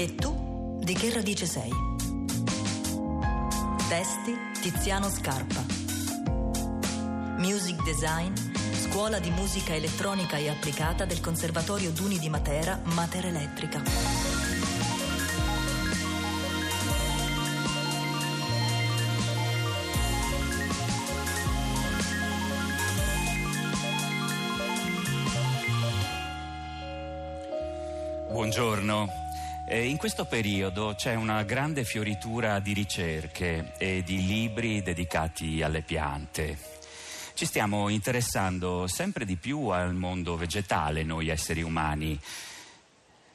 E tu di che radice sei? Testi Tiziano Scarpa. Music Design, Scuola di Musica Elettronica e Applicata del Conservatorio Duni di Matera, Matera Elettrica. Buongiorno. Eh, in questo periodo c'è una grande fioritura di ricerche e di libri dedicati alle piante. Ci stiamo interessando sempre di più al mondo vegetale, noi esseri umani,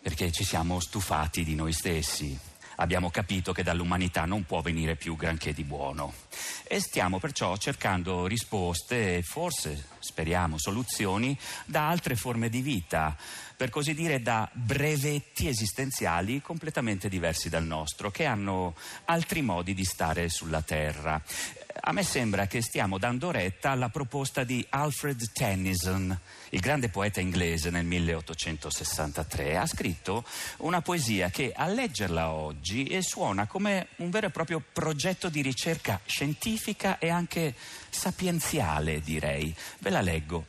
perché ci siamo stufati di noi stessi. Abbiamo capito che dall'umanità non può venire più granché di buono e stiamo perciò cercando risposte e forse, speriamo, soluzioni da altre forme di vita, per così dire da brevetti esistenziali completamente diversi dal nostro, che hanno altri modi di stare sulla Terra. A me sembra che stiamo dando retta alla proposta di Alfred Tennyson, il grande poeta inglese nel 1863. Ha scritto una poesia che a leggerla oggi suona come un vero e proprio progetto di ricerca scientifica e anche sapienziale, direi. Ve la leggo.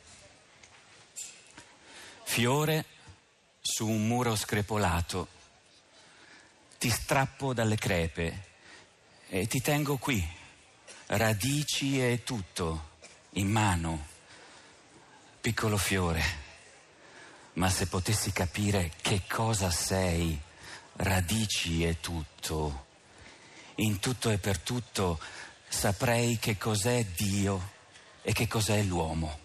Fiore su un muro screpolato, ti strappo dalle crepe e ti tengo qui radici e tutto in mano, piccolo fiore, ma se potessi capire che cosa sei, radici e tutto, in tutto e per tutto saprei che cos'è Dio e che cos'è l'uomo.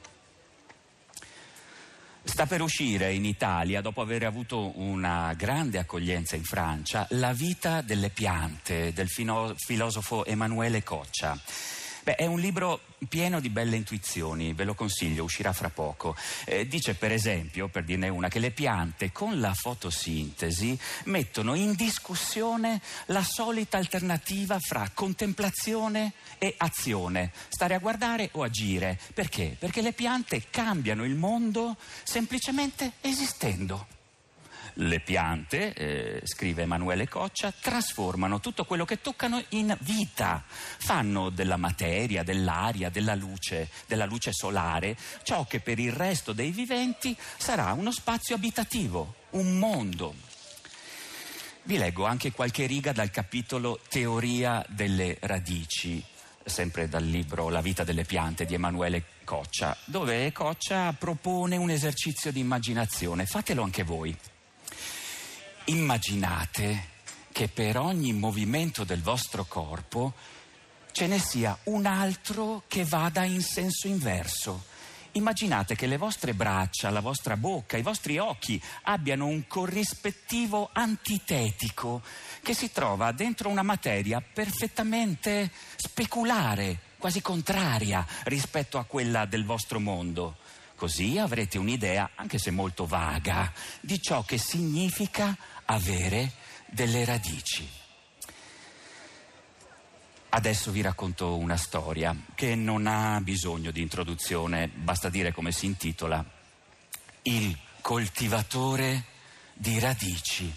Sta per uscire in Italia, dopo aver avuto una grande accoglienza in Francia, La vita delle piante del filosofo Emanuele Coccia. Beh, è un libro pieno di belle intuizioni, ve lo consiglio, uscirà fra poco. Eh, dice per esempio, per dirne una, che le piante con la fotosintesi mettono in discussione la solita alternativa fra contemplazione e azione, stare a guardare o agire. Perché? Perché le piante cambiano il mondo semplicemente esistendo. Le piante, eh, scrive Emanuele Coccia, trasformano tutto quello che toccano in vita, fanno della materia, dell'aria, della luce, della luce solare, ciò che per il resto dei viventi sarà uno spazio abitativo, un mondo. Vi leggo anche qualche riga dal capitolo Teoria delle radici sempre dal libro La vita delle piante di Emanuele Coccia, dove Coccia propone un esercizio di immaginazione. Fatelo anche voi. Immaginate che per ogni movimento del vostro corpo ce ne sia un altro che vada in senso inverso. Immaginate che le vostre braccia, la vostra bocca, i vostri occhi abbiano un corrispettivo antitetico che si trova dentro una materia perfettamente speculare, quasi contraria rispetto a quella del vostro mondo. Così avrete un'idea, anche se molto vaga, di ciò che significa avere delle radici. Adesso vi racconto una storia che non ha bisogno di introduzione, basta dire come si intitola. Il coltivatore di radici.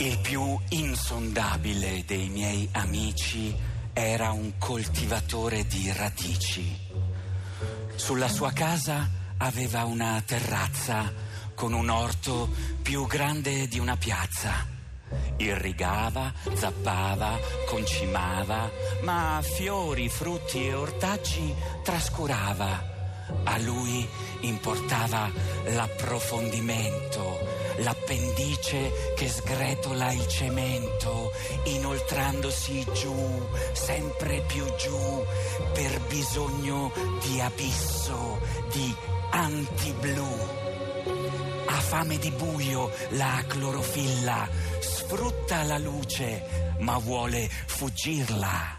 Il più insondabile dei miei amici era un coltivatore di radici. Sulla sua casa aveva una terrazza con un orto più grande di una piazza. Irrigava, zappava, concimava, ma fiori, frutti e ortaggi trascurava. A lui importava l'approfondimento, l'appendice che sgretola il cemento, inoltrandosi giù, sempre più giù, per bisogno di abisso, di antiblu. fame di buio la clorofilla, sfrutta la luce ma vuole fuggirla.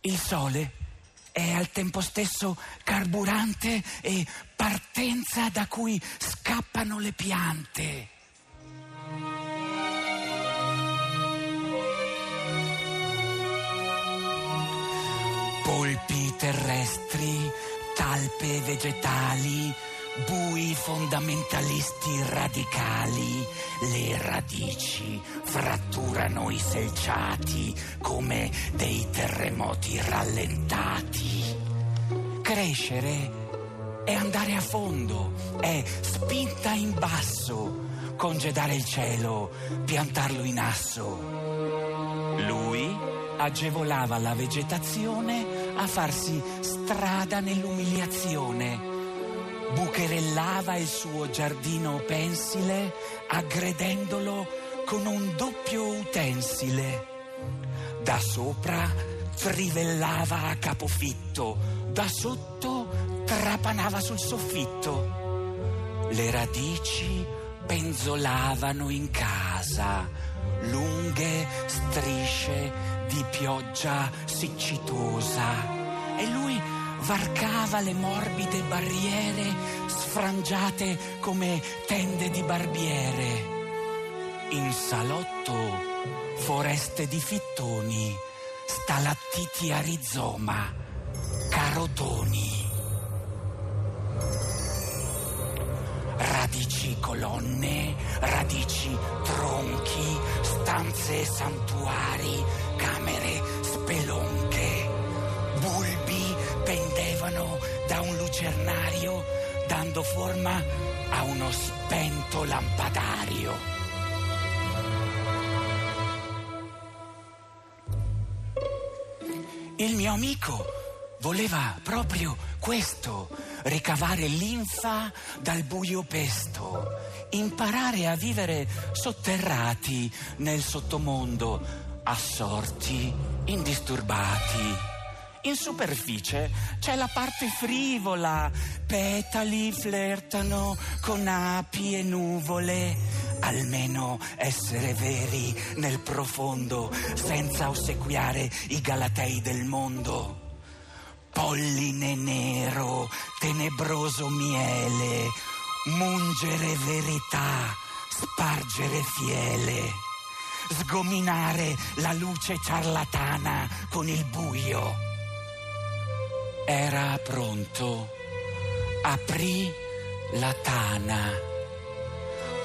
Il sole è al tempo stesso carburante e partenza da cui scappano le piante. Polpi terrestri, talpe vegetali, bui fondamentalisti radicali, le radici fratturano i selciati come dei terremoti rallentati. Crescere è andare a fondo, è spinta in basso, congedare il cielo, piantarlo in asso. Lui agevolava la vegetazione a farsi strada nell'umiliazione bucherellava il suo giardino pensile aggredendolo con un doppio utensile. Da sopra trivellava a capofitto, da sotto trapanava sul soffitto. Le radici penzolavano in casa, lunghe strisce di pioggia siccitosa. Varcava le morbide barriere sfrangiate come tende di barbiere. In salotto foreste di fittoni, stalattiti a rizoma, carotoni. Radici colonne, radici tronchi, stanze santuari, camere spelonche, pendevano da un lucernario dando forma a uno spento lampadario. Il mio amico voleva proprio questo, ricavare linfa dal buio pesto, imparare a vivere sotterrati nel sottomondo, assorti, indisturbati. In superficie c'è la parte frivola, petali flirtano con api e nuvole. Almeno essere veri nel profondo, senza ossequiare i galatei del mondo. Polline nero, tenebroso miele, mungere verità, spargere fiele, sgominare la luce ciarlatana con il buio era pronto. Aprì la tana.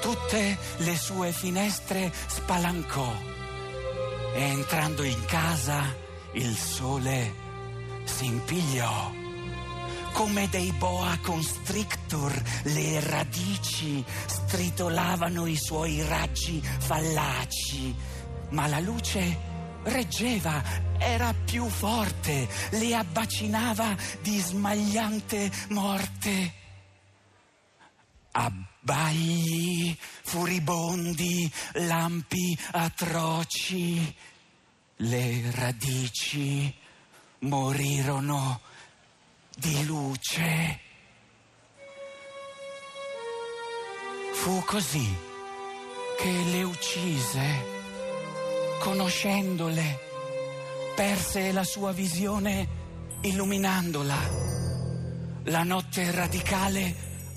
Tutte le sue finestre spalancò. E entrando in casa il sole si impigliò. Come dei boa constrictor le radici stritolavano i suoi raggi fallaci, ma la luce reggeva, era più forte, le abbacinava di smagliante morte. Abbagli furibondi, lampi atroci, le radici morirono di luce. Fu così che le uccise conoscendole, perse la sua visione illuminandola. La notte radicale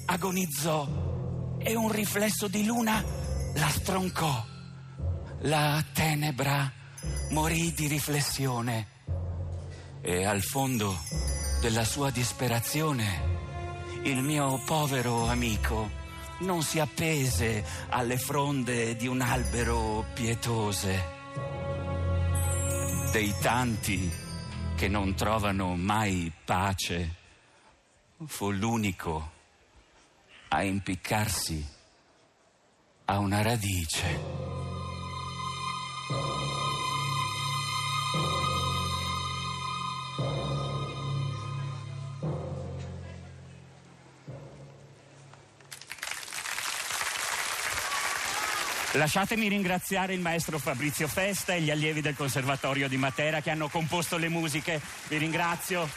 agonizzò e un riflesso di luna la stroncò. La tenebra morì di riflessione e al fondo della sua disperazione il mio povero amico non si appese alle fronde di un albero pietose dei tanti che non trovano mai pace, fu l'unico a impiccarsi a una radice. Lasciatemi ringraziare il maestro Fabrizio Festa e gli allievi del Conservatorio di Matera che hanno composto le musiche. Vi ringrazio.